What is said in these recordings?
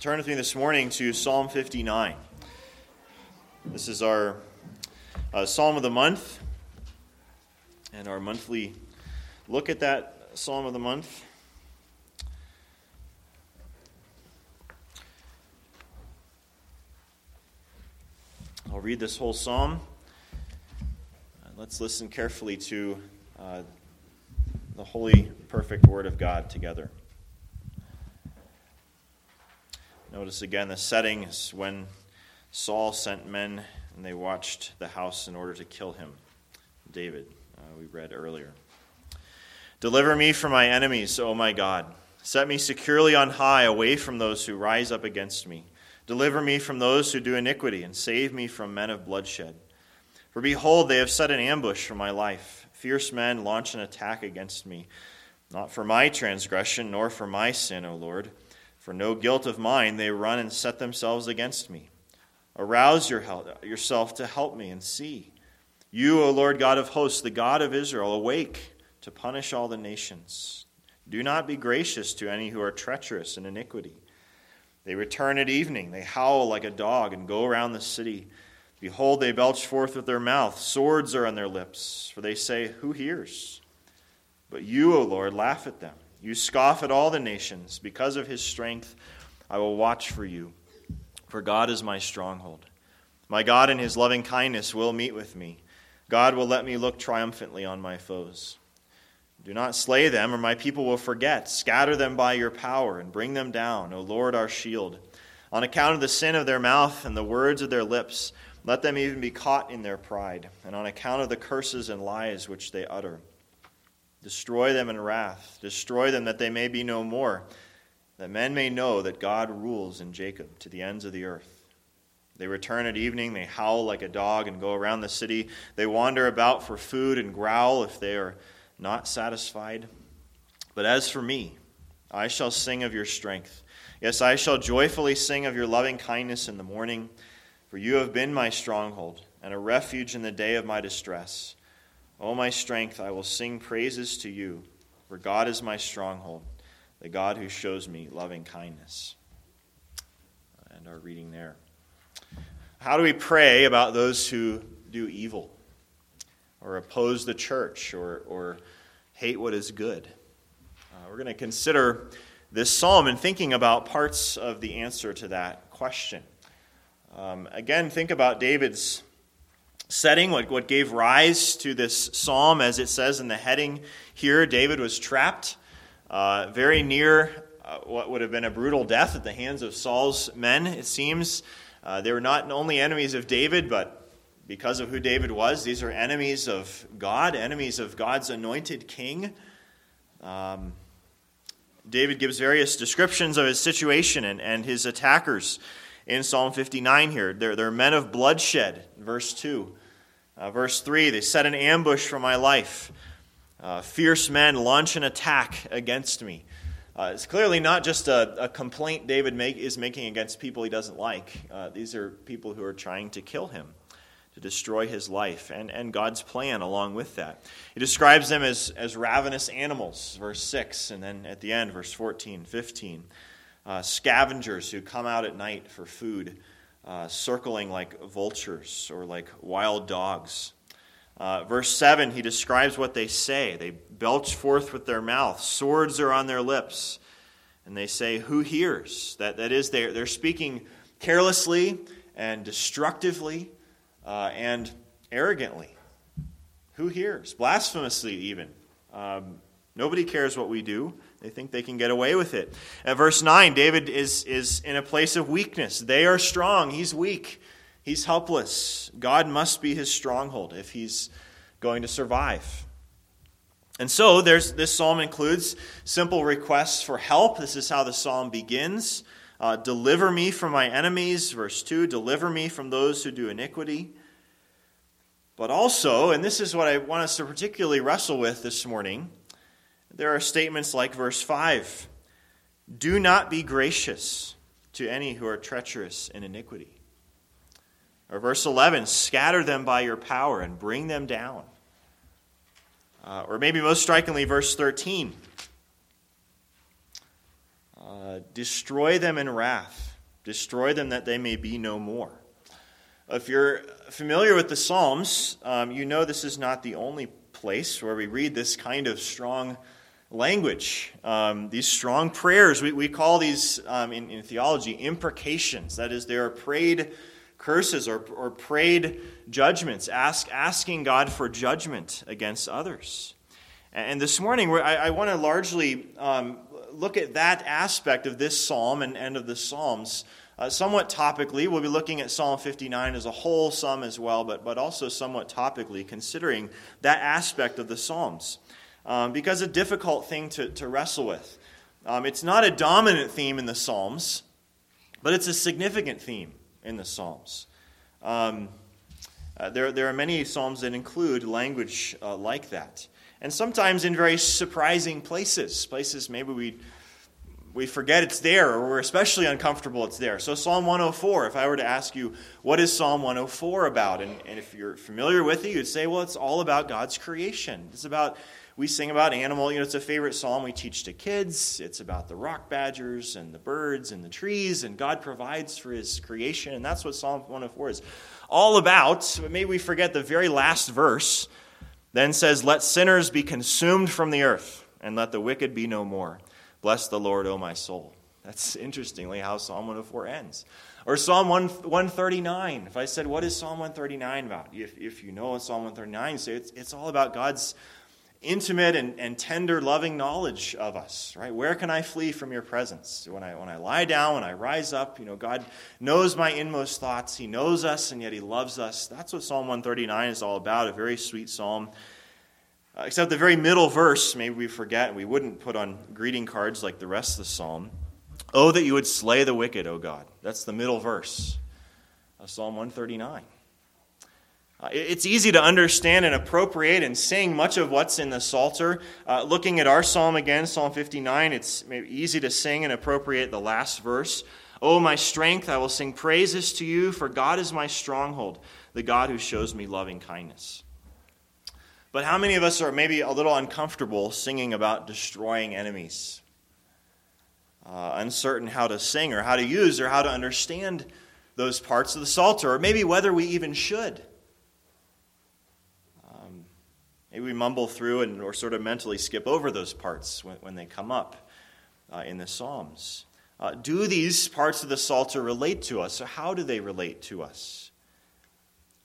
turn with me this morning to Psalm 59. This is our uh, Psalm of the month and our monthly look at that Psalm of the month. I'll read this whole psalm. Let's listen carefully to uh, the holy, perfect Word of God together. Notice again the setting is when Saul sent men and they watched the house in order to kill him. David, uh, we read earlier. Deliver me from my enemies, O my God. Set me securely on high, away from those who rise up against me. Deliver me from those who do iniquity, and save me from men of bloodshed. For behold, they have set an ambush for my life. Fierce men launch an attack against me, not for my transgression, nor for my sin, O Lord. For no guilt of mine, they run and set themselves against me. Arouse your help, yourself to help me and see. You, O Lord God of hosts, the God of Israel, awake to punish all the nations. Do not be gracious to any who are treacherous in iniquity. They return at evening. They howl like a dog and go around the city. Behold, they belch forth with their mouth. Swords are on their lips, for they say, Who hears? But you, O Lord, laugh at them. You scoff at all the nations. Because of his strength, I will watch for you, for God is my stronghold. My God in his loving kindness will meet with me. God will let me look triumphantly on my foes. Do not slay them, or my people will forget. Scatter them by your power and bring them down, O Lord our shield. On account of the sin of their mouth and the words of their lips, let them even be caught in their pride, and on account of the curses and lies which they utter. Destroy them in wrath, destroy them that they may be no more, that men may know that God rules in Jacob to the ends of the earth. They return at evening, they howl like a dog and go around the city. They wander about for food and growl if they are not satisfied. But as for me, I shall sing of your strength. Yes, I shall joyfully sing of your loving kindness in the morning, for you have been my stronghold and a refuge in the day of my distress. O my strength, I will sing praises to you, for God is my stronghold, the God who shows me loving kindness. And our reading there. How do we pray about those who do evil? or oppose the church or, or hate what is good. Uh, we're going to consider this psalm and thinking about parts of the answer to that question. Um, again, think about David's setting, what, what gave rise to this psalm, as it says in the heading here. David was trapped uh, very near uh, what would have been a brutal death at the hands of Saul's men, it seems. Uh, they were not only enemies of David, but because of who David was. These are enemies of God, enemies of God's anointed king. Um, David gives various descriptions of his situation and, and his attackers in Psalm 59 here. They're, they're men of bloodshed, verse 2. Uh, verse 3 they set an ambush for my life. Uh, fierce men launch an attack against me. Uh, it's clearly not just a, a complaint David make, is making against people he doesn't like. Uh, these are people who are trying to kill him to destroy his life and, and God's plan along with that. He describes them as, as ravenous animals, verse 6, and then at the end, verse 14, 15. Uh, scavengers who come out at night for food, uh, circling like vultures or like wild dogs. Uh, verse 7, he describes what they say. They belch forth with their mouth, swords are on their lips, and they say, Who hears? That, that is, they're, they're speaking carelessly and destructively uh, and arrogantly. Who hears? Blasphemously, even. Um, nobody cares what we do. They think they can get away with it. At verse 9, David is, is in a place of weakness. They are strong. He's weak. He's helpless. God must be his stronghold if he's going to survive. And so there's, this psalm includes simple requests for help. This is how the psalm begins. Uh, deliver me from my enemies, verse 2. Deliver me from those who do iniquity. But also, and this is what I want us to particularly wrestle with this morning, there are statements like verse 5 Do not be gracious to any who are treacherous in iniquity. Or verse 11 Scatter them by your power and bring them down. Uh, or maybe most strikingly, verse 13 Uh, destroy them in wrath, destroy them that they may be no more. If you're familiar with the Psalms, um, you know this is not the only place where we read this kind of strong language, um, these strong prayers. We, we call these um, in, in, theology imprecations. That is, they are prayed curses or, or prayed judgments, ask, asking God for judgment against others. And this morning, I, I want to largely um, look at that aspect of this psalm and, and of the Psalms. Uh, somewhat topically, we'll be looking at Psalm 59 as a whole psalm as well, but, but also somewhat topically, considering that aspect of the Psalms um, because a difficult thing to, to wrestle with. Um, it's not a dominant theme in the Psalms, but it's a significant theme in the Psalms. Um, uh, there, there are many Psalms that include language uh, like that. And sometimes in very surprising places, places maybe we, we forget it's there or we're especially uncomfortable it's there. So, Psalm 104, if I were to ask you, what is Psalm 104 about? And, and if you're familiar with it, you'd say, well, it's all about God's creation. It's about we sing about animal. You know, it's a favorite psalm we teach to kids. It's about the rock badgers and the birds and the trees, and God provides for his creation. And that's what Psalm 104 is all about. But maybe we forget the very last verse then says, Let sinners be consumed from the earth, and let the wicked be no more. Bless the Lord, O my soul. That's interestingly how Psalm 104 ends. Or Psalm 139. If I said, What is Psalm 139 about? If, if you know Psalm 139 say, it's, it's all about God's intimate and, and tender, loving knowledge of us, right? Where can I flee from your presence? When I, when I lie down, when I rise up, you know, God knows my inmost thoughts. He knows us, and yet He loves us. That's what Psalm 139 is all about, a very sweet psalm. Uh, except the very middle verse, maybe we forget, we wouldn't put on greeting cards like the rest of the psalm. Oh, that you would slay the wicked, O God. That's the middle verse of Psalm 139. Uh, it's easy to understand and appropriate and sing much of what's in the Psalter. Uh, looking at our psalm again, Psalm 59, it's easy to sing and appropriate the last verse. Oh, my strength, I will sing praises to you, for God is my stronghold, the God who shows me loving kindness. But how many of us are maybe a little uncomfortable singing about destroying enemies? Uh, uncertain how to sing or how to use or how to understand those parts of the Psalter, or maybe whether we even should. Maybe we mumble through and or sort of mentally skip over those parts when, when they come up uh, in the Psalms. Uh, do these parts of the Psalter relate to us? So how do they relate to us?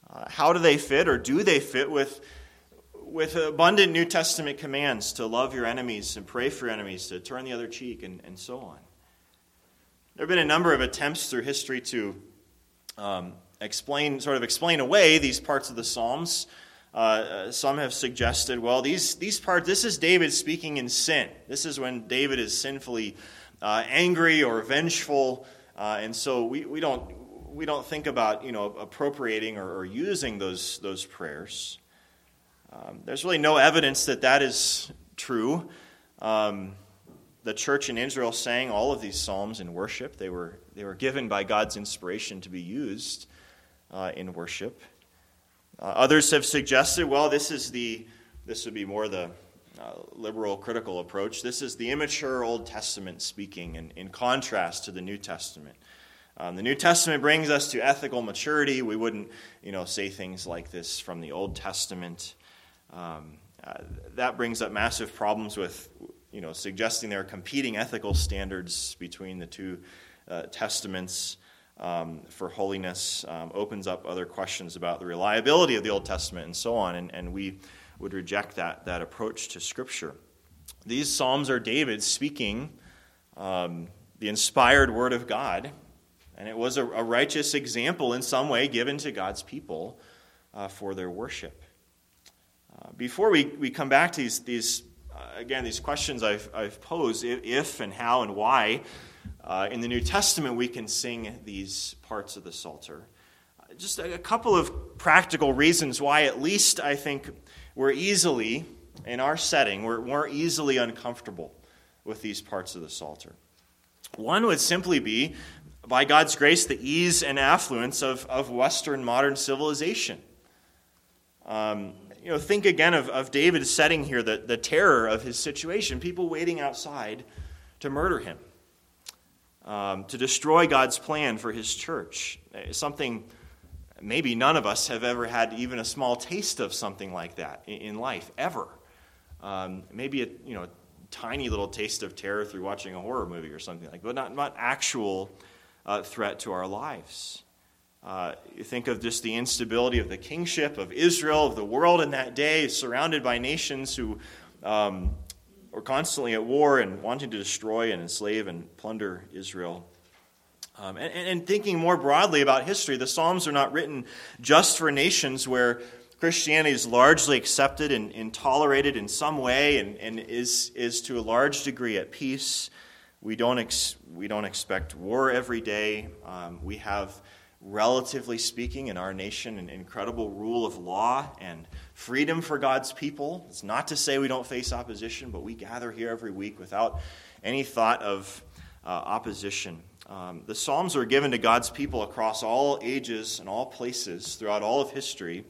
Uh, how do they fit, or do they fit with, with abundant New Testament commands to love your enemies and pray for your enemies, to turn the other cheek, and, and so on? There have been a number of attempts through history to um, explain, sort of explain away these parts of the Psalms. Uh, some have suggested, well, these, these parts, this is David speaking in sin. This is when David is sinfully uh, angry or vengeful. Uh, and so we, we, don't, we don't think about you know, appropriating or, or using those, those prayers. Um, there's really no evidence that that is true. Um, the church in Israel sang all of these psalms in worship. They were, they were given by God's inspiration to be used uh, in worship. Uh, others have suggested, well, this is the this would be more the uh, liberal critical approach. This is the immature Old Testament speaking, in, in contrast to the New Testament. Um, the New Testament brings us to ethical maturity. We wouldn't, you know, say things like this from the Old Testament. Um, uh, that brings up massive problems with, you know, suggesting there are competing ethical standards between the two uh, testaments um, for holiness um, opens up other questions about the reliability of the Old Testament and so on, and, and we would reject that, that approach to Scripture. These Psalms are David speaking um, the inspired Word of God, and it was a, a, righteous example in some way given to God's people uh, for their worship. Uh, before we, we come back to these, these uh, again, these questions I've, I've posed if, if and how and why uh, in the New Testament, we can sing these parts of the Psalter. Uh, just a, a couple of practical reasons why, at least, I think we're easily, in our setting, we're more easily uncomfortable with these parts of the Psalter. One would simply be, by God's grace, the ease and affluence of, of Western modern civilization. Um, you know, think again of, of David's setting here, the, the terror of his situation, people waiting outside to murder him. Um, to destroy God's plan for his church. Something maybe none of us have ever had even a small taste of something like that in, life, ever. Um, maybe a you know, tiny little taste of terror through watching a horror movie or something like that, but not, not actual uh, threat to our lives. Uh, you think of just the instability of the kingship of Israel, of the world in that day, surrounded by nations who um, were constantly at war and wanting to destroy and enslave and plunder Israel. Um, and, and thinking more broadly about history, the Psalms are not written just for nations where Christianity is largely accepted and, and tolerated in some way and, and, is, is to a large degree at peace. We don't, ex, we don't expect war every day. Um, we have, relatively speaking, in our nation, an incredible rule of law and freedom for God's people. It's not to say we don't face opposition, but we gather here every week without any thought of uh, opposition. Um, the Psalms are given to God's people across all ages and all places throughout all of history,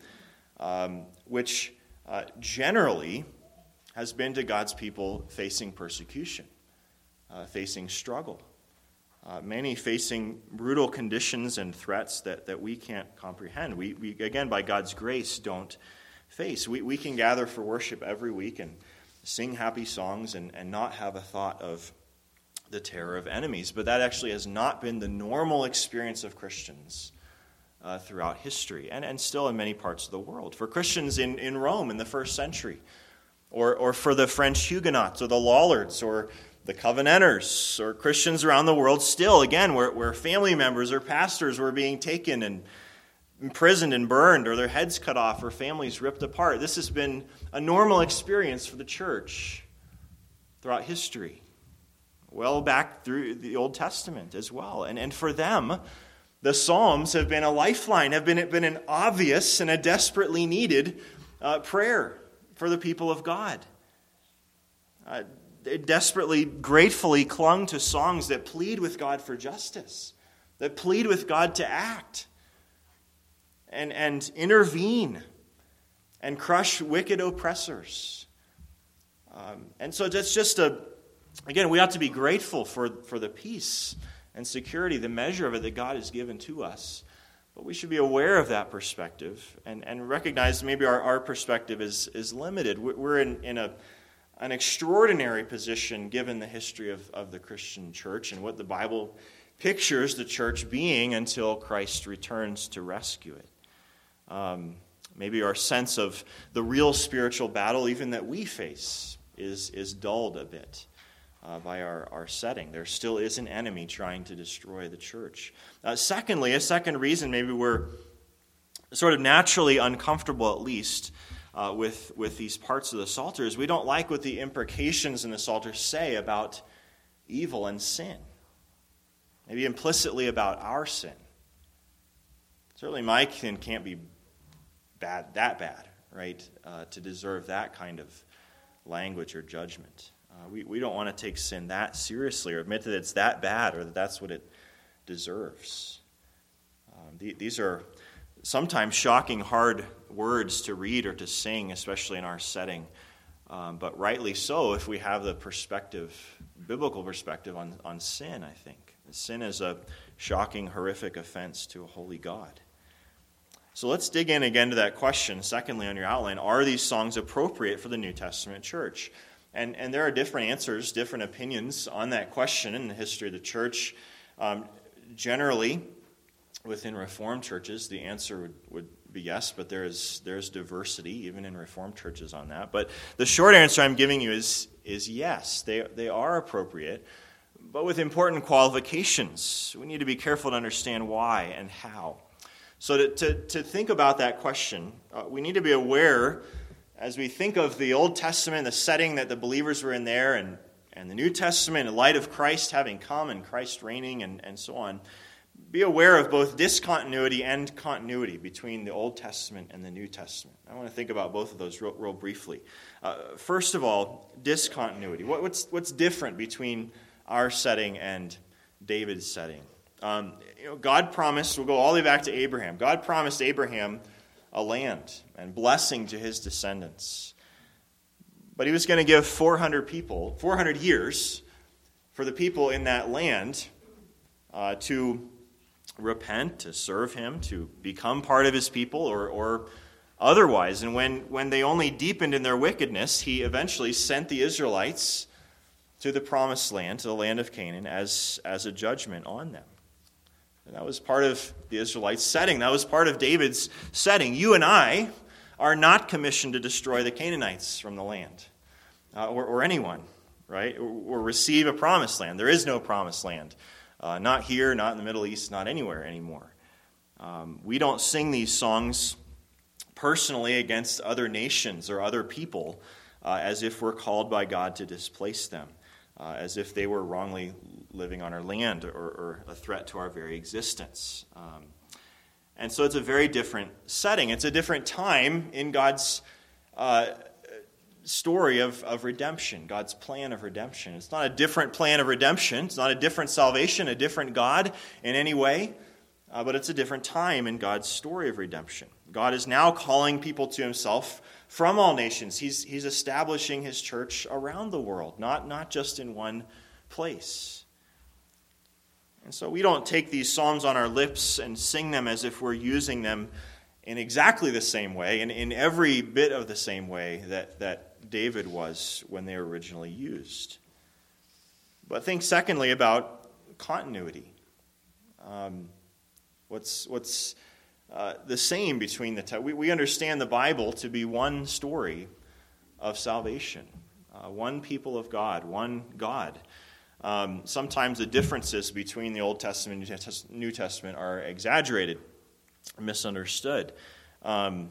um, which uh, generally has been to God's people facing persecution, uh, facing struggle, uh, many facing brutal conditions and threats that, that we can't comprehend. We, we, again, by God's grace, don't face. We, we can gather for worship every week and sing happy songs and, and not have a thought of the terror of enemies. But that actually has not been the normal experience of Christians uh, throughout history and, and still in many parts of the world. For Christians in, in Rome in the first century, or, or for the French Huguenots or the Lollards or the Covenanters or Christians around the world, still, again, where, where family members or pastors were being taken and imprisoned and burned or their heads cut off or families ripped apart. This has been a normal experience for the church throughout history well back through the Old Testament as well. And, and for them, the Psalms have been a lifeline, have been, been an obvious and a desperately needed uh, prayer for the people of God. Uh, desperately, gratefully clung to songs that plead with God for justice, that plead with God to act and, and intervene and crush wicked oppressors. Um, and so that's just a, Again, we ought to be grateful for, for the peace and security, the measure of it that God has given to us. But we should be aware of that perspective and, and recognize maybe our, our perspective is, is limited. We're in, in a, an extraordinary position given the history of, of the Christian church and what the Bible pictures the church being until Christ returns to rescue it. Um, maybe our sense of the real spiritual battle, even that we face, is, is dulled a bit uh, by our, our setting. There still is an enemy trying to destroy the church. Uh, secondly, a second reason maybe we're sort of naturally uncomfortable, at least, uh, with, with these parts of the Psalter is we don't like what the imprecations in the Psalter say about evil and sin. Maybe implicitly about our sin. Certainly, my sin can't be bad, that bad, right, uh, to deserve that kind of language or judgment. Uh, we, we don't want to take sin that seriously or admit that it's that bad or that that's what it deserves. Um, the, these are sometimes shocking, hard words to read or to sing, especially in our setting. Um, but rightly so if we have the perspective, biblical perspective on, on sin, I think. Sin is a shocking, horrific offense to a holy God. So let's dig in again to that question. Secondly, on your outline, are these songs appropriate for the New Testament church? And, and there are different answers, different opinions on that question in the history of the church. Um, generally, within Reformed churches, the answer would, would be yes, but there is, there's diversity even in Reformed churches on that. But the short answer I'm giving you is, is yes, they, they are appropriate, but with important qualifications. We need to be careful to understand why and how. So, to, to, to think about that question, uh, we need to be aware as we think of the Old Testament, the setting that the believers were in there, and, and the New Testament, in light of Christ having come and Christ reigning and, and so on, be aware of both discontinuity and continuity between the Old Testament and the New Testament. I want to think about both of those real, real briefly. Uh, first of all, discontinuity. What, what's, what's different between our setting and David's setting? Um, you know, God promised, we'll go all the way back to Abraham. God promised Abraham a land and blessing to his descendants. But he was going to give 400 people, 400 years for the people in that land uh, to repent, to serve him, to become part of his people, or, or otherwise. And when, when they only deepened in their wickedness, he eventually sent the Israelites to the promised land, to the land of Canaan, as, as a judgment on them. And that was part of the Israelites' setting. That was part of David's setting. You and I are not commissioned to destroy the Canaanites from the land, uh, or, or anyone, right? Or, or, receive a promised land. There is no promised land. Uh, not here, not in the Middle East, not anywhere anymore. Um, we don't sing these songs personally against other nations or other people uh, as if we're called by God to displace them, uh, as if they were wrongly living on our land or, or a threat to our very existence. Um, and so it's a very different setting. It's a different time in God's uh, story of, of redemption, God's plan of redemption. It's not a different plan of redemption, it's not a different salvation, a different God in any way, uh, but it's a different time in God's story of redemption. God is now calling people to himself from all nations. He's, he's establishing his church around the world, not, not just in one place. And so we don't take these psalms on our lips and sing them as if we're using them in exactly the same way and in every bit of the same way that, that David was when they were originally used. But think, secondly, about continuity. Um, what's what's uh, the same between the two? We, we understand the Bible to be one story of salvation, uh, one people of God, one God. Um, sometimes the differences between the Old Testament and New Testament are exaggerated, misunderstood. Um,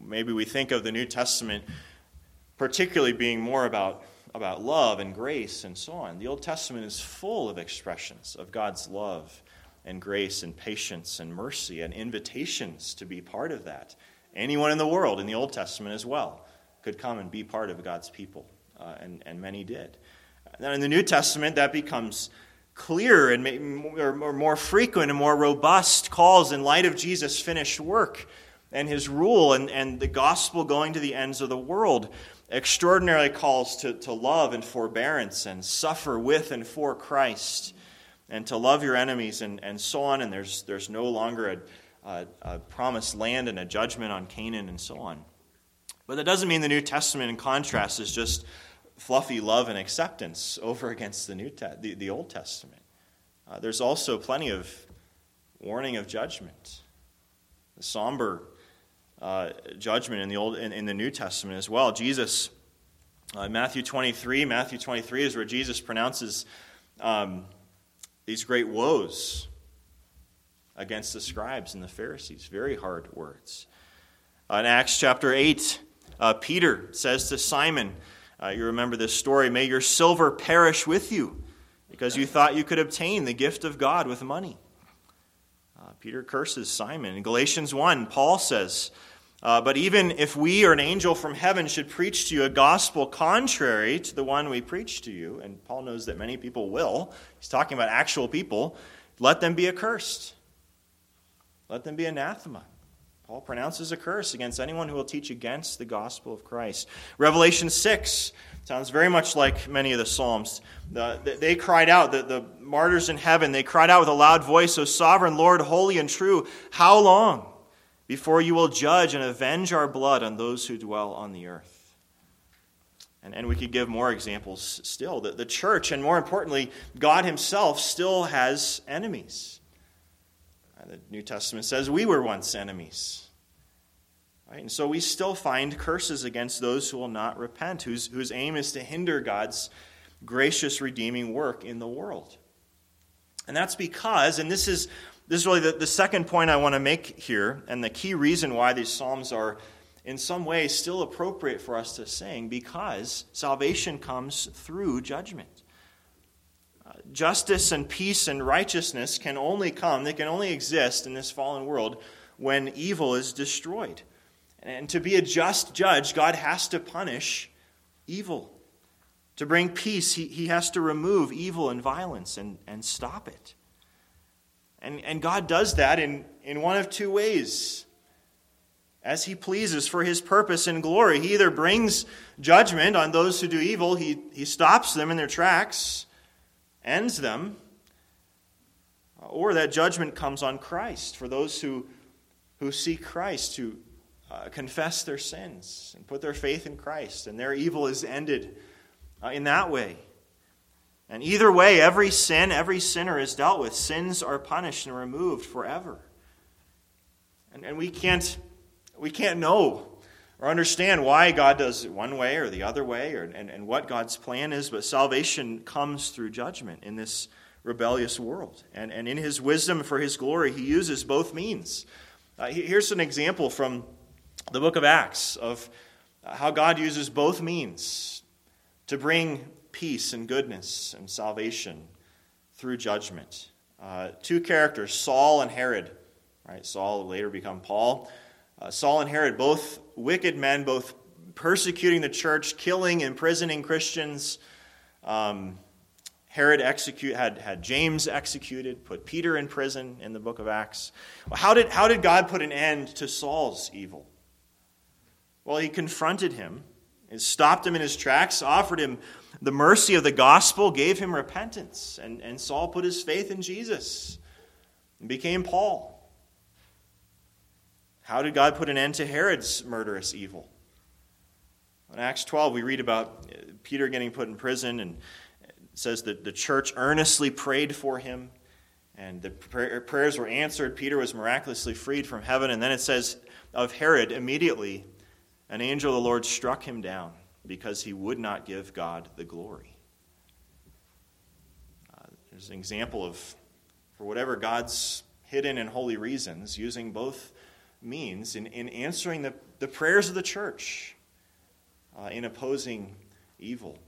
maybe we think of the New Testament particularly being more about, about love and grace and so on. The Old Testament is full of expressions of God's love and grace and patience and mercy and invitations to be part of that. Anyone in the world, in the Old Testament as well, could come and be part of God's people, uh, and, and many did. Now, in the New Testament, that becomes clearer and more, more frequent and more robust calls in light of Jesus' finished work and his rule and, and the gospel going to the ends of the world. Extraordinarily calls to, to love and forbearance and suffer with and for Christ and to love your enemies and, and so on. And there's, there's no longer a, a, a promised land and a judgment on Canaan and so on. But that doesn't mean the New Testament, in contrast, is just fluffy love and acceptance over against the, New Te- the, the Old Testament. Uh, there's also plenty of warning of judgment, the somber uh, judgment in the Old in, in, the New Testament as well. Jesus, uh, Matthew 23, Matthew 23 is where Jesus pronounces um, these great woes against the scribes and the Pharisees. Very hard words. Uh, in Acts chapter 8, uh, Peter says to Simon, uh, you remember this story. May your silver perish with you because you thought you could obtain the gift of God with money. Peter curses Simon. In Galatians 1, Paul says, uh, But even if we or an angel from heaven should preach to you a gospel contrary to the one we preach to you, and Paul knows that many people will, he's talking about actual people, let them be accursed. Let them be anathema. Paul pronounces a curse against anyone who will teach against the gospel of Christ. Revelation 6 sounds very much like many of the Psalms. The, they cried out, the, the martyrs in heaven, they cried out with a loud voice, O sovereign Lord, holy and true, how long before you will judge and avenge our blood on those who dwell on the earth? And, and we could give more examples still. The, the church, and more importantly, God Himself, still has enemies. The New Testament says we were once enemies. Right? And so we still find curses against those who will not repent, whose, whose aim is to hinder God's gracious redeeming work in the world. And that's because, and this is, this is really the, the second point I want to make here, and the key reason why these Psalms are in some way still appropriate for us to sing, because salvation comes through judgment uh, justice and peace and righteousness can only come, they can only exist in this fallen world when evil is destroyed. And to be a just judge, God has to punish evil. To bring peace, he, he has to remove evil and violence and, and stop it. And, and God does that in, in one of two ways. As he pleases for his purpose and glory. He either brings judgment on those who do evil, he, he stops them in their tracks, ends them, or that judgment comes on Christ for those who, who seek Christ, who uh, confess their sins and put their faith in Christ, and their evil is ended uh, in that way. And either way, every sin, every sinner is dealt with. Sins are punished and removed forever. And, and we, can't, we can't know or understand why God does it one way or the other way or, and, and what God's plan is, but salvation comes through judgment in this rebellious world. And, and in his wisdom for his glory, he uses both means. Uh, here's an example from the book of Acts of how God uses both means to bring peace and goodness and salvation through judgment. Uh, two characters, Saul and Herod. Right? Saul later become Paul. Uh, Saul and Herod, both wicked men, both persecuting the church, killing, imprisoning Christians. Um, Herod execute, had, had James executed, put Peter in prison in the book of Acts. Well, how, did, how did God put an end to Saul's evil? Well, he confronted him stopped him in his tracks, offered him the mercy of the gospel, gave him repentance, and, and Saul put his faith in Jesus and became Paul. How did God put an end to Herod's murderous evil? In Acts 12, we read about uh, Peter getting put in prison, and says that the church earnestly prayed for him, and the prayers were answered. Peter was miraculously freed from heaven, and then it says of Herod, immediately an angel of the Lord struck him down because he would not give God the glory. Uh, there's an example of, for whatever God's hidden and holy reasons, using both means in, in answering the, the prayers of the church uh, in opposing evil.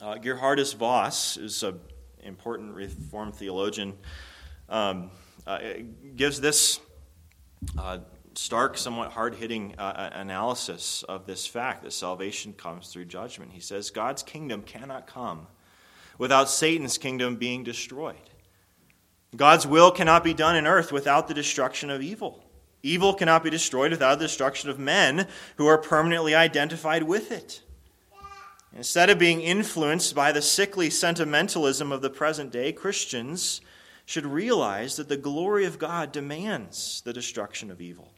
Uh, Geerhardus Vos is an important Reformed theologian. Um, uh, gives this uh, stark, somewhat hard hitting uh, analysis of this fact that salvation comes through judgment. He says God's kingdom cannot come without Satan's kingdom being destroyed. God's will cannot be done in earth without the destruction of evil. Evil cannot be destroyed without the destruction of men who are permanently identified with it. Instead of being influenced by the sickly sentimentalism of the present day, Christians should realize that the glory of God demands the destruction of evil.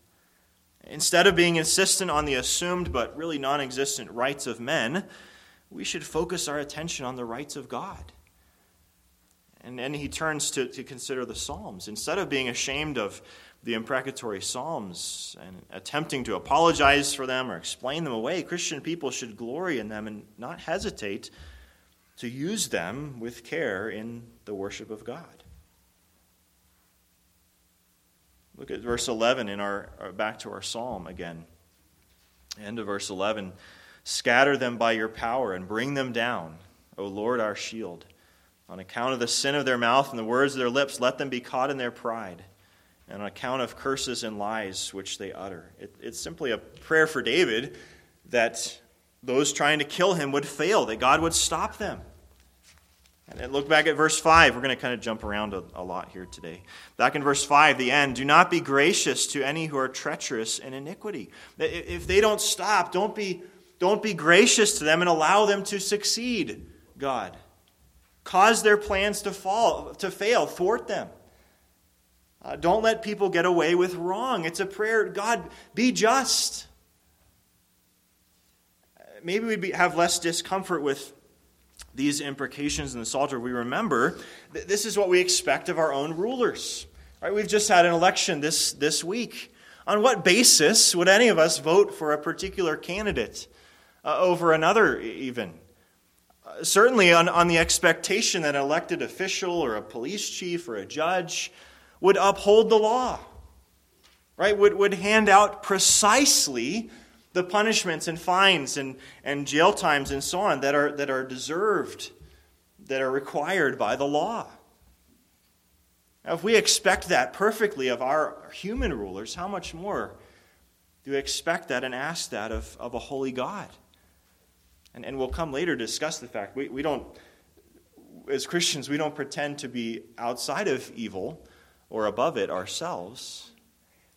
Instead of being insistent on the assumed but really non existent rights of men, we should focus our attention on the rights of God. And then he turns to, to consider the Psalms. Instead of being ashamed of the imprecatory Psalms and attempting to apologize for them or explain them away, Christian people should glory in them and not hesitate to use them with care in the worship of God. Look at verse 11 in our, uh, back to our psalm again. End of verse 11. Scatter them by your power and bring them down, O Lord our shield. On account of the sin of their mouth and the words of their lips, let them be caught in their pride, and on account of curses and lies which they utter. It, it's simply a prayer for David that those trying to kill him would fail, that God would stop them. And look back at verse 5. We're going to kind of jump around a, a, lot here today. Back in verse 5, the end. Do not be gracious to any who are treacherous in iniquity. If they don't stop, don't be, don't be gracious to them and allow them to succeed, God. Cause their plans to fall, to fail, thwart them. Uh, don't let people get away with wrong. It's a prayer. God, be just. Maybe we'd be, have less discomfort with these imprecations in the Psalter, we remember that this is what we expect of our own rulers. Right? We've just had an election this, this week. On what basis would any of us vote for a particular candidate uh, over another, even? Uh, certainly on, on the expectation that an elected official or a police chief or a judge would uphold the law, right? Would, would hand out precisely the punishments and fines and, and jail times and so on that are, that are deserved, that are required by the law. Now, if we expect that perfectly of our human rulers, how much more do we expect that and ask that of, of a holy God? And, and we'll come later to discuss the fact we, we don't, as Christians, we don't pretend to be outside of evil or above it ourselves.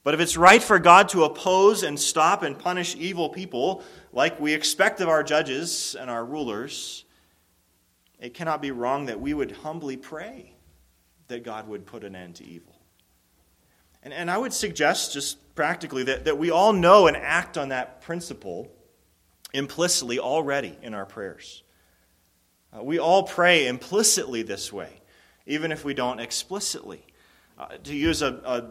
But if it's right for God to oppose and stop and punish evil people, like we expect of our judges and our rulers, it cannot be wrong that we would humbly pray that God would put an end to evil. And, and I would suggest, just practically, that, that we all know and act on that principle implicitly already in our prayers. Uh, we all pray implicitly this way, even if we don't explicitly. Uh, to use a, a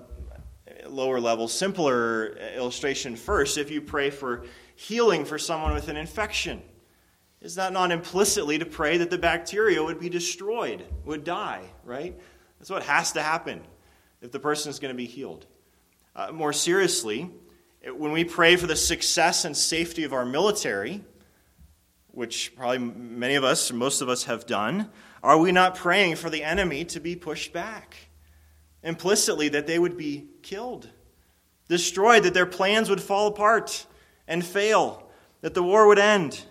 lower level, simpler illustration first, if you pray for healing for someone with an infection, is that not implicitly to pray that the bacteria would be destroyed, would die, right? That's what has to happen if the person is going to be healed. Uh, more seriously, when we pray for the success and safety of our military, which probably many of us, most of us have done, are we not praying for the enemy to be pushed back? Implicitly, that they would be killed, destroyed, that their plans would fall apart and fail, that the war would end,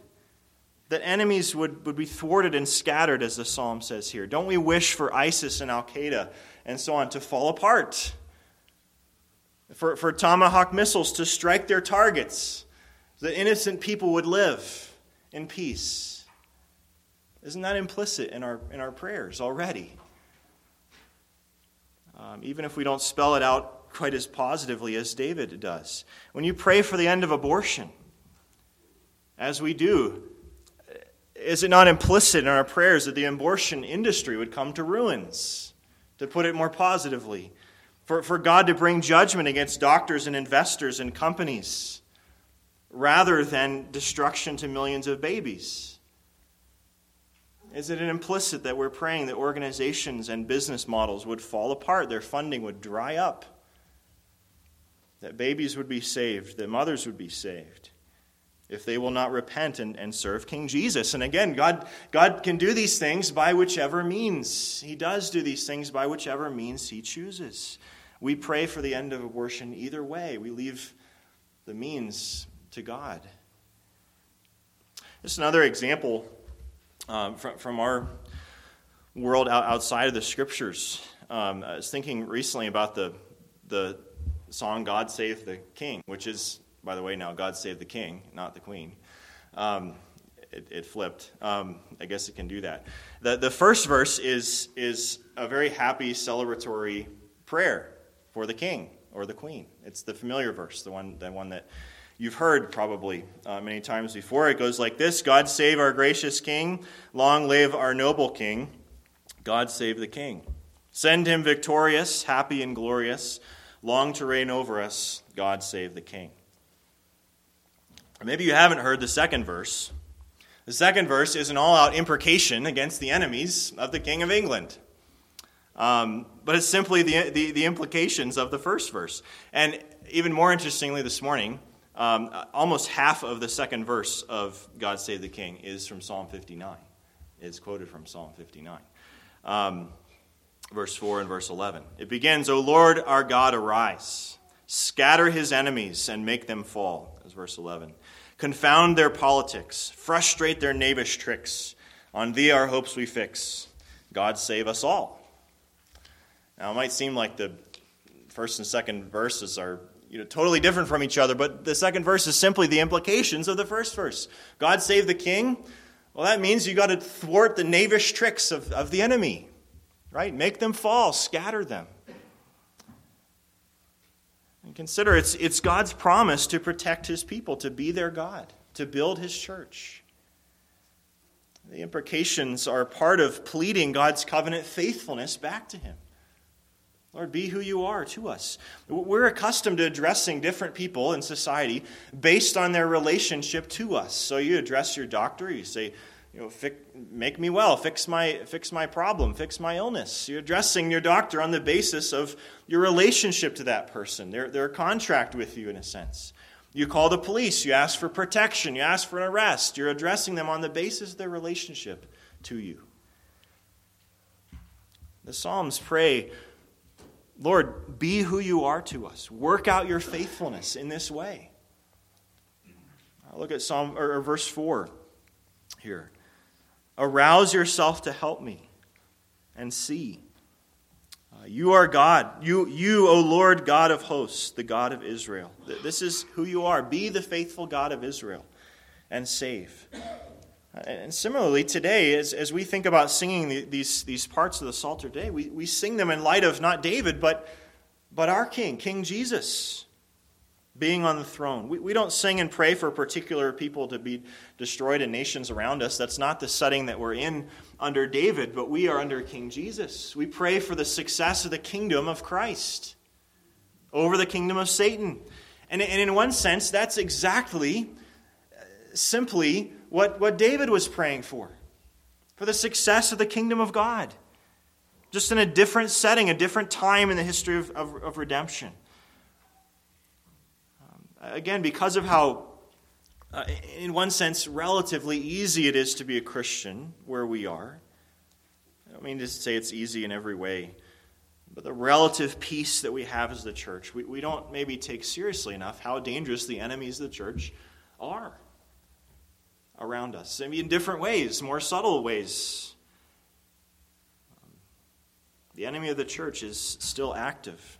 that enemies would, would be thwarted and scattered, as the psalm says here. Don't we wish for ISIS and Al Qaeda and so on to fall apart? For, for tomahawk missiles to strike their targets, that innocent people would live in peace. Isn't that implicit in our, in our prayers already? Um, even if we don't spell it out quite as positively as David does. When you pray for the end of abortion, as we do, is it not implicit in our prayers that the abortion industry would come to ruins? To put it more positively, for, for God to bring judgment against doctors and investors and companies rather than destruction to millions of babies? Is it an implicit that we're praying that organizations and business models would fall apart, their funding would dry up, that babies would be saved, that mothers would be saved? if they will not repent and, and serve King Jesus. And again, God, God can do these things by whichever means. He does do these things by whichever means He chooses. We pray for the end of abortion either way. We leave the means to God. Just another example um, from, from our world outside of the scriptures. Um, I was thinking recently about the, the song God Save the King, which is by the way, now God save the king, not the queen. Um, it, it, flipped. Um, I guess it can do that. The, the first verse is, is a very happy, celebratory prayer for the king or the queen. It's the familiar verse, the one, the one that you've heard probably uh, many times before. It goes like this God save our gracious king, long live our noble king. God save the king. Send him victorious, happy, and glorious, long to reign over us. God save the king. Maybe you haven't heard the second verse. The second verse is an all out imprecation against the enemies of the King of England. Um, but it's simply the, the, the, implications of the first verse. And even more interestingly, this morning, um, almost half of the second verse of God Save the King is from Psalm 59. It's quoted from Psalm 59. Um, verse 4 and verse 11. It begins, O Lord our God, arise, scatter his enemies and make them fall, as verse 11 confound their politics, frustrate their knavish tricks. On thee our hopes we fix. God save us all. Now, it might seem like the first and second verses are you know, totally different from each other, but the second verse is simply the implications of the first verse. God save the king. Well, that means you got to thwart the knavish tricks of, of the enemy, right? Make them fall, scatter them. And consider it's, it's God's promise to protect his people, to be their God, to build his church. The imprecations are part of pleading God's covenant faithfulness back to him. Lord, be who you are to us. We're accustomed to addressing different people in society based on their relationship to us. So you address your doctor, you say, you know, make me well, fix my, fix my problem, fix my illness. You're addressing your doctor on the basis of your relationship to that person, their, their contract with you, in a sense. You call the police, you ask for protection, you ask for an arrest. You're addressing them on the basis of their relationship to you. The Psalms pray, Lord, be who you are to us. Work out your faithfulness in this way. I'll look at Psalm or, or verse 4 here. Arouse yourself to help me and see. Uh, you are God. You, you, O Lord God of hosts, the God of Israel. This is who you are. Be the faithful God of Israel and save. And similarly, today, as, as we think about singing the, these, these parts of the Psalter today, we, we sing them in light of not David, but, but our King, King Jesus, being on the throne. We, we don't sing and pray for particular people to be destroyed and nations around us. That's not the setting that we're in under David, but we are under King Jesus. We pray for the success of the kingdom of Christ over the kingdom of Satan. And, and in one sense, that's exactly, uh, simply, what, what David was praying for for the success of the kingdom of God. Just in a different setting, a different time in the history of, of, of redemption. Um, again, because of how, uh, in one sense, relatively easy it is to be a Christian where we are. I don't mean to say it's easy in every way, but the relative peace that we have as the church, we, we don't maybe take seriously enough how dangerous the enemies of the church are around us. Maybe in different ways, more subtle ways. The enemy of the church is still active.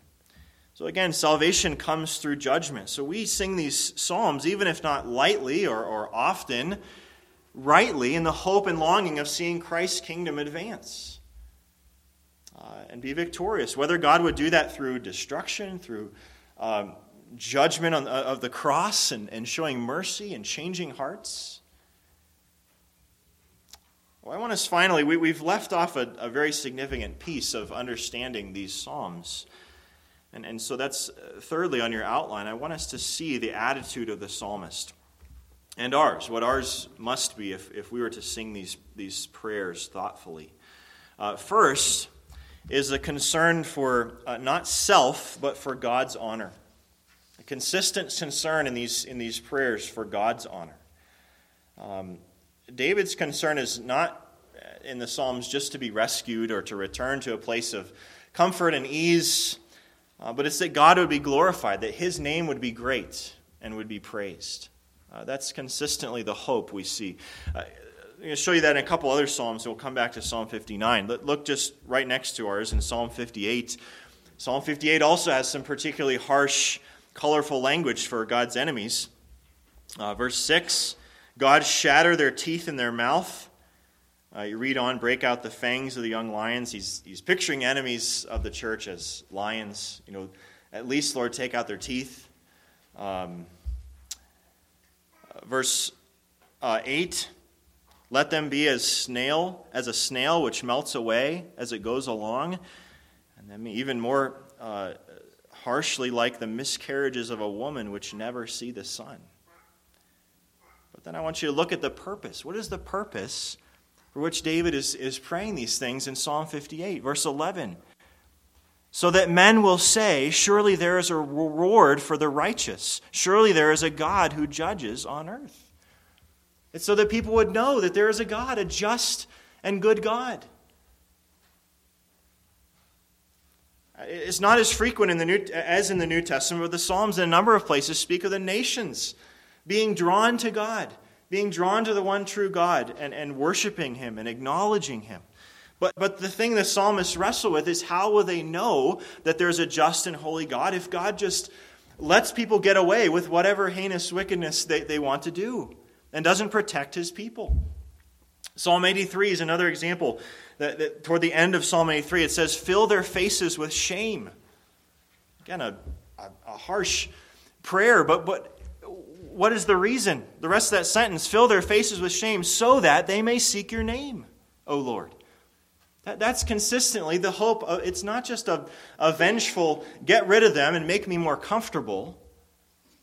So again, salvation comes through judgment. So we sing these psalms, even if not lightly or, or often, rightly, in the hope and longing of seeing Christ's kingdom advance uh, and be victorious. Whether God would do that through destruction, through um, judgment on, uh, of the cross, and, and showing mercy and changing hearts. Well, I want us finally, we, have left off a, a, very significant piece of understanding these Psalms. And, and so that's uh, thirdly on your outline. I want us to see the attitude of the psalmist and ours, what ours must be if, if we were to sing these, these prayers thoughtfully. Uh, first is a concern for uh, not self, but for God's honor. A consistent concern in these, in these prayers for God's honor. Um, David's concern is not in the Psalms just to be rescued or to return to a place of comfort and ease, uh, but it's that God would be glorified, that his name would be great and would be praised. Uh, that's consistently the hope we see. Uh, I'm going to show you that in a couple other Psalms. We'll come back to Psalm 59. Look just right next to ours in Psalm 58. Psalm 58 also has some particularly harsh, colorful language for God's enemies. Uh, verse 6 God shatter their teeth in their mouth. Uh, you read on, break out the fangs of the young lions. He's, he's picturing enemies of the church as lions. You know, at least, Lord, take out their teeth. Um, verse uh, 8 let them be as snail as a snail which melts away as it goes along and then even more uh, harshly like the miscarriages of a woman which never see the sun then I want you to look at the purpose. What is the purpose for which David is, is praying these things in Psalm 58, verse 11? So that men will say, Surely there is a reward for the righteous. Surely there is a God who judges on earth. It's so that people would know that there is a God, a just and good God. It's not as frequent in the New, as in the New Testament, but the Psalms in a number of places speak of the nations being drawn to God, being drawn to the one true God and, and worshiping Him and acknowledging Him. But, but the thing the psalmists wrestle with is how will they know that there's a just and holy God if God just lets people get away with whatever heinous wickedness they, they want to do and doesn't protect His people? Psalm 83 is another example. That, that toward the end of Psalm 83, it says, Fill their faces with shame. Again, a, a, a harsh prayer, but, but what is the reason? The rest of that sentence fill their faces with shame so that they may seek your name, O Lord. That, that's consistently the hope. Of, it's not just a, a vengeful, get rid of them and make me more comfortable.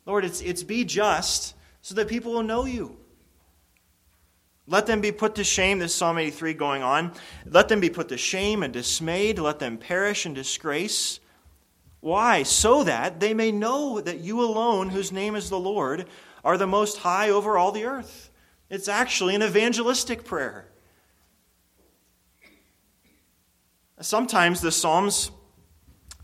Lord, it's, it's be just so that people will know you. Let them be put to shame, this Psalm 83 going on. Let them be put to shame and dismayed. Let them perish in disgrace. Why? So that they may know that you alone, whose name is the Lord, are the most high over all the earth. It's actually an evangelistic prayer. Sometimes the Psalms,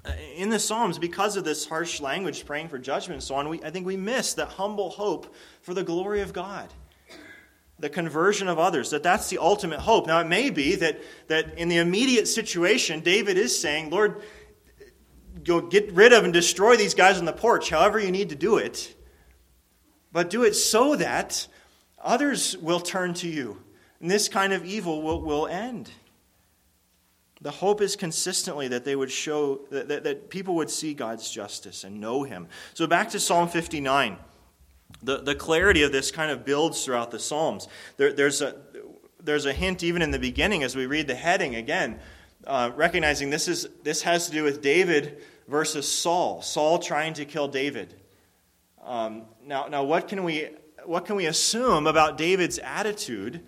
uh, in the Psalms, because of this harsh language, praying for judgment and so on, we, I think we miss that humble hope for the glory of God the conversion of others, that that's the ultimate hope. Now, it may be that, that in the immediate situation, David is saying, Lord, go get rid of and destroy these guys on the porch, however you need to do it. But do it so that others will turn to you, and this kind of evil will, will end. The hope is consistently that they would show, that, that, that, people would see God's justice and know Him. So back to Psalm 59. The, the clarity of this kind of builds throughout the Psalms. There, there's, a, there's a hint even in the beginning as we read the heading again, uh, recognizing this, is, this has to do with David versus Saul. Saul trying to kill David. Um, now, now what, can we, what can we assume about David's attitude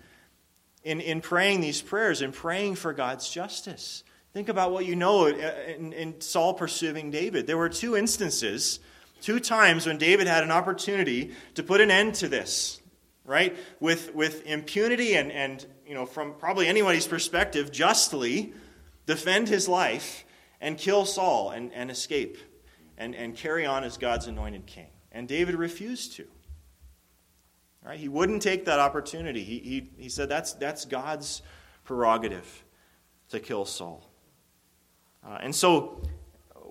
in, in praying these prayers and praying for God's justice? Think about what you know in, in Saul pursuing David. There were two instances Two times when David had an opportunity to put an end to this, right? With, with impunity and, and, you know, from probably anybody's perspective, justly defend his life and kill Saul and, and escape and, and carry on as God's anointed king. And David refused to. Right? He wouldn't take that opportunity. He, he, he said that's, that's God's prerogative to kill Saul. Uh, and so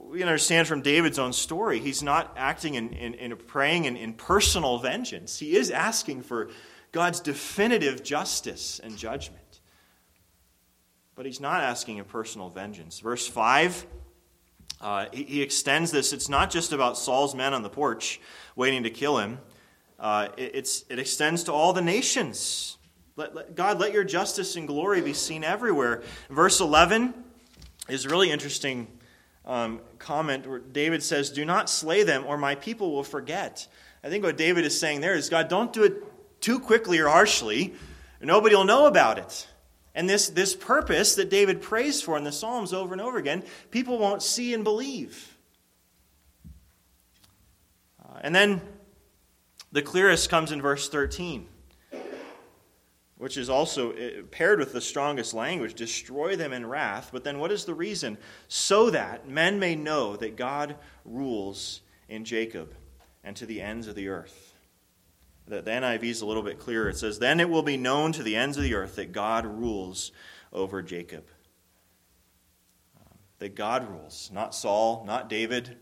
we understand from David's own story, he's not acting in, in, in praying in, in personal vengeance. He is asking for God's definitive justice and judgment. But he's not asking a personal vengeance. Verse 5, uh, he, he, extends this. It's not just about Saul's men on the porch waiting to kill him, uh, it, it extends to all the nations. Let, let, God, let your justice and glory be seen everywhere. Verse 11 is really interesting um, comment where David says, Do not slay them, or my people will forget. I think what David is saying there is, God, don't do it too quickly or harshly. Nobody will know about it. And this, this purpose that David prays for in the Psalms over and over again, people won't see and believe. Uh, and then the clearest comes in verse 13 which is also eh, paired with the strongest language destroy them in wrath. But then what is the reason? So that men may know that God rules in Jacob and to the ends of the earth. The, the NIV is a little bit clearer. It says, Then it will be known to the ends of the earth that God rules over Jacob. Um, that God rules, not Saul, not David.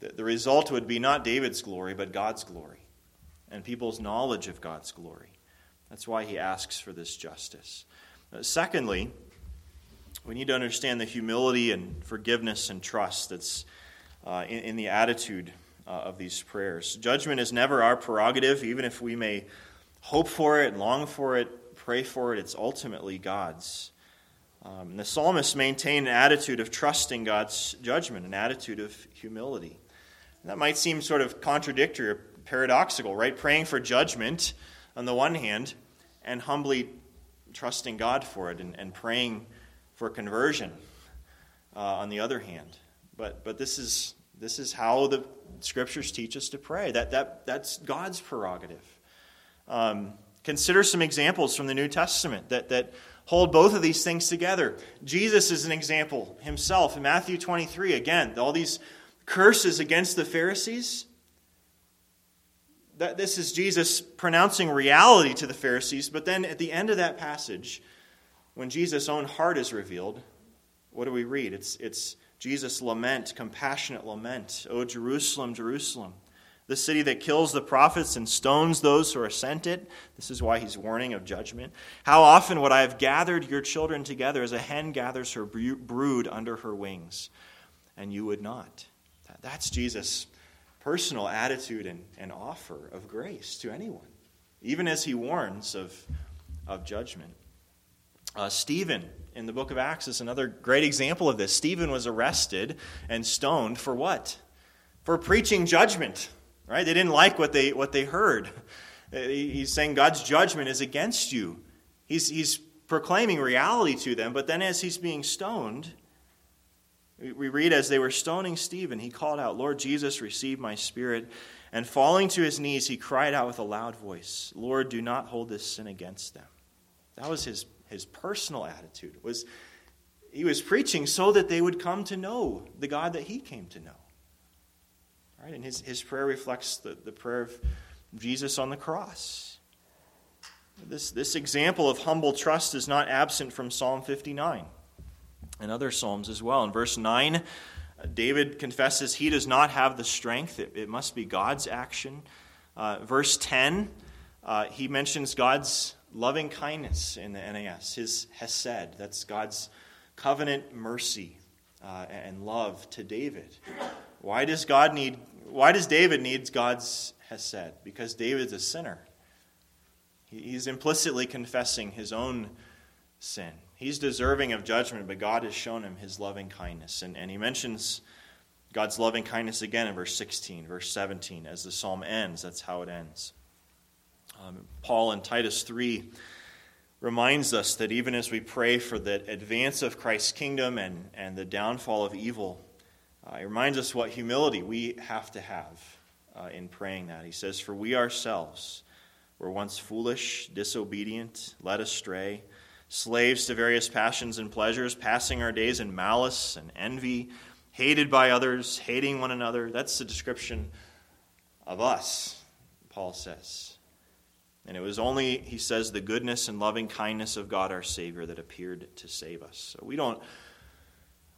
The, the result would be not David's glory, but God's glory and people's knowledge of God's glory. That's why he asks for this justice. Uh, secondly, we need to understand the humility and forgiveness and trust that's uh, in, in, the attitude uh, of these prayers. Judgment is never our prerogative, even if we may hope for it, long for it, pray for it, it's ultimately God's. Um, the psalmist maintain an attitude of trusting God's judgment, an attitude of humility. And that might seem sort of contradictory or paradoxical, right? Praying for judgment on the one hand, and humbly trusting God for it and, and praying for conversion uh, on the other hand. But, but this, is, this is how the scriptures teach us to pray. That, that, that's God's prerogative. Um, consider some examples from the New Testament that, that hold both of these things together. Jesus is an example himself. In Matthew 23, again, all these curses against the Pharisees that this is Jesus pronouncing reality to the Pharisees, but then at the end of that passage, when Jesus' own heart is revealed, what do we read? It's, it's Jesus' lament, compassionate lament. O Jerusalem, Jerusalem, the city that kills the prophets and stones those who are sent it. This is why he's warning of judgment. How often would I have gathered your children together as a hen gathers her brood under her wings, and you would not? That's Jesus personal attitude and, and offer of grace to anyone, even as he warns of, of judgment. Uh, Stephen in the book of Acts is another great example of this. Stephen was arrested and stoned for what? For preaching judgment. Right? They didn't like what they what they heard. He's saying God's judgment is against you. He's he's proclaiming reality to them, but then as he's being stoned, we read as they were stoning Stephen, he called out, Lord Jesus, receive my spirit. And falling to his knees, he cried out with a loud voice, Lord, do not hold this sin against them. That was his, his personal attitude. Was he was preaching so that they would come to know the God that he came to know. Right? And his, his prayer reflects the, the prayer of Jesus on the cross. This, this example of humble trust is not absent from Psalm 59 and other Psalms as well. In verse 9, David confesses he does not have the strength, it, it must be God's action. Uh, verse 10, uh, he mentions God's loving kindness in the NAS, his hesed. That's God's covenant mercy uh, and love to David. Why does God need? Why does David need God's hesed? Because David's a sinner. He's implicitly confessing his own sin. He's deserving of judgment, but God has shown him his loving kindness. And, and he mentions God's loving kindness again in verse 16, verse 17. As the psalm ends, that's how it ends. Um, Paul in Titus 3 reminds us that even as we pray for the advance of Christ's kingdom and, and the downfall of evil, uh, it reminds us what humility we have to have uh, in praying that. He says, For we ourselves were once foolish, disobedient, led astray, slaves to various passions and pleasures, passing our days in malice and envy, hated by others, hating one another. That's the description of us, Paul says. And it was only, he says, the goodness and loving kindness of God our Savior that appeared to save us. So we don't,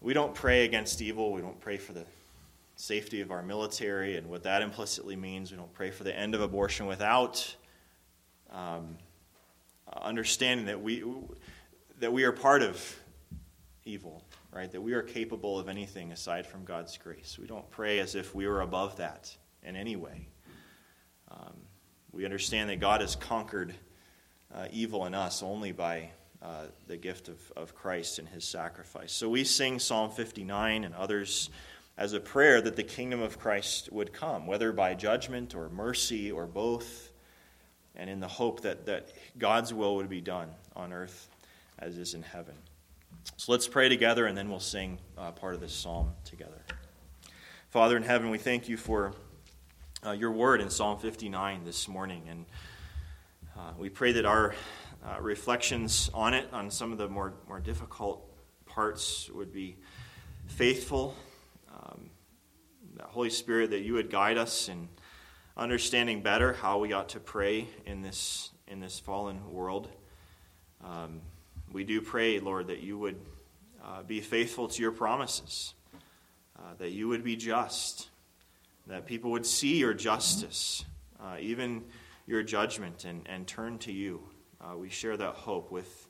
we don't pray against evil. We don't pray for the safety of our military and what that implicitly means. We don't pray for the end of abortion without um, understanding that we, that we are part of evil, right? That we are capable of anything aside from God's grace. We don't pray as if we were above that in any way. Um, we understand that God has conquered uh, evil in us only by uh, the gift of, of Christ and his sacrifice. So we sing Psalm 59 and others as a prayer that the kingdom of Christ would come, whether by judgment or mercy or both, and in the hope that, that God's will would be done on earth as is in heaven. So let's pray together and then we'll sing uh, part of this psalm together. Father in heaven, we thank you for uh, your word in Psalm 59 this morning. And uh, we pray that our uh, reflections on it, on some of the more, more difficult parts, would be faithful. Um, Holy Spirit, that you would guide us in understanding better how we ought to pray in this, in this fallen world. Um, we do pray, Lord, that you would uh, be faithful to your promises, uh, that you would be just that people would see your justice, uh, even your judgment, and, and turn to you. Uh, we share that hope with,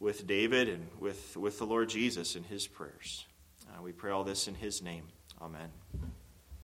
with David and with, with the Lord Jesus in his prayers. Uh, we pray all this in his name. Amen.